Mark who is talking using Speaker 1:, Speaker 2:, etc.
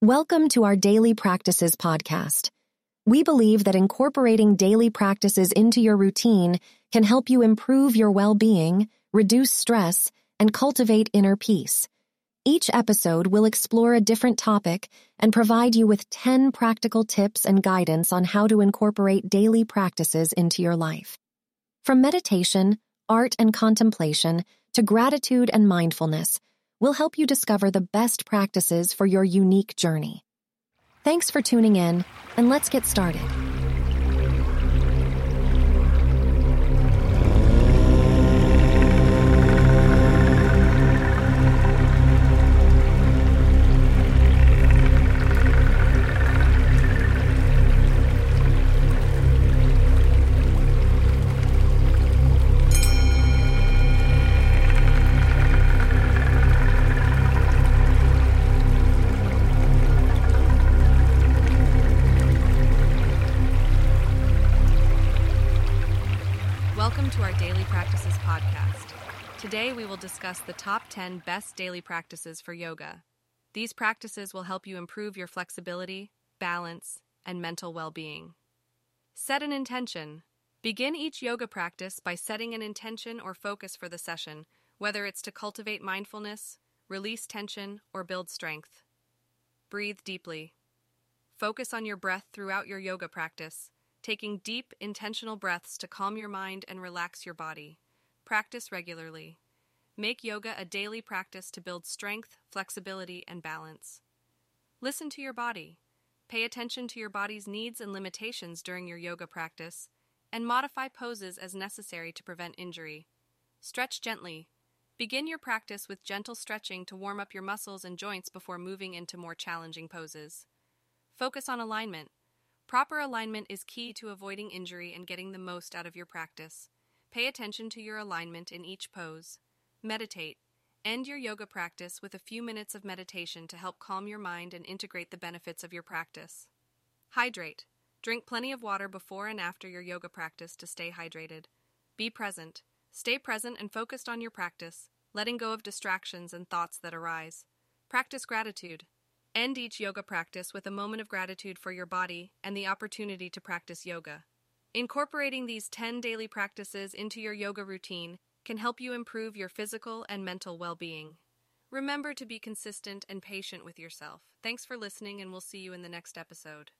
Speaker 1: Welcome to our Daily Practices podcast. We believe that incorporating daily practices into your routine can help you improve your well being, reduce stress, and cultivate inner peace. Each episode will explore a different topic and provide you with 10 practical tips and guidance on how to incorporate daily practices into your life. From meditation, art, and contemplation to gratitude and mindfulness, we'll help you discover the best practices for your unique journey. Thanks for tuning in, and let's get started.
Speaker 2: Welcome to our Daily Practices podcast. Today we will discuss the top 10 best daily practices for yoga. These practices will help you improve your flexibility, balance, and mental well being. Set an intention. Begin each yoga practice by setting an intention or focus for the session, whether it's to cultivate mindfulness, release tension, or build strength. Breathe deeply. Focus on your breath throughout your yoga practice taking deep, intentional breaths to calm your mind and relax your body. Practice regularly. Make yoga a daily practice to build strength, flexibility, and balance. Listen to your body. Pay attention to your body's needs and limitations during your yoga practice, and modify poses as necessary to prevent injury. Stretch gently. Begin your practice with gentle stretching to warm up your muscles and joints before moving into more challenging poses. Focus on alignment. Proper alignment is key to avoiding injury and getting the most out of your practice. Pay attention to your alignment in each pose. Meditate. End your yoga practice with a few minutes of meditation to help calm your mind and integrate the benefits of your practice. Hydrate. Drink plenty of water before and after your yoga practice to stay hydrated. Be present. Stay present and focused on your practice, letting go of distractions and thoughts that arise. Practice gratitude. End each yoga practice with a moment of gratitude for your body and the opportunity to practice yoga. Incorporating these 10 daily practices into your yoga routine can help you improve your physical and mental well being. Remember to be consistent and patient with yourself. Thanks for listening, and we'll see you in the next episode.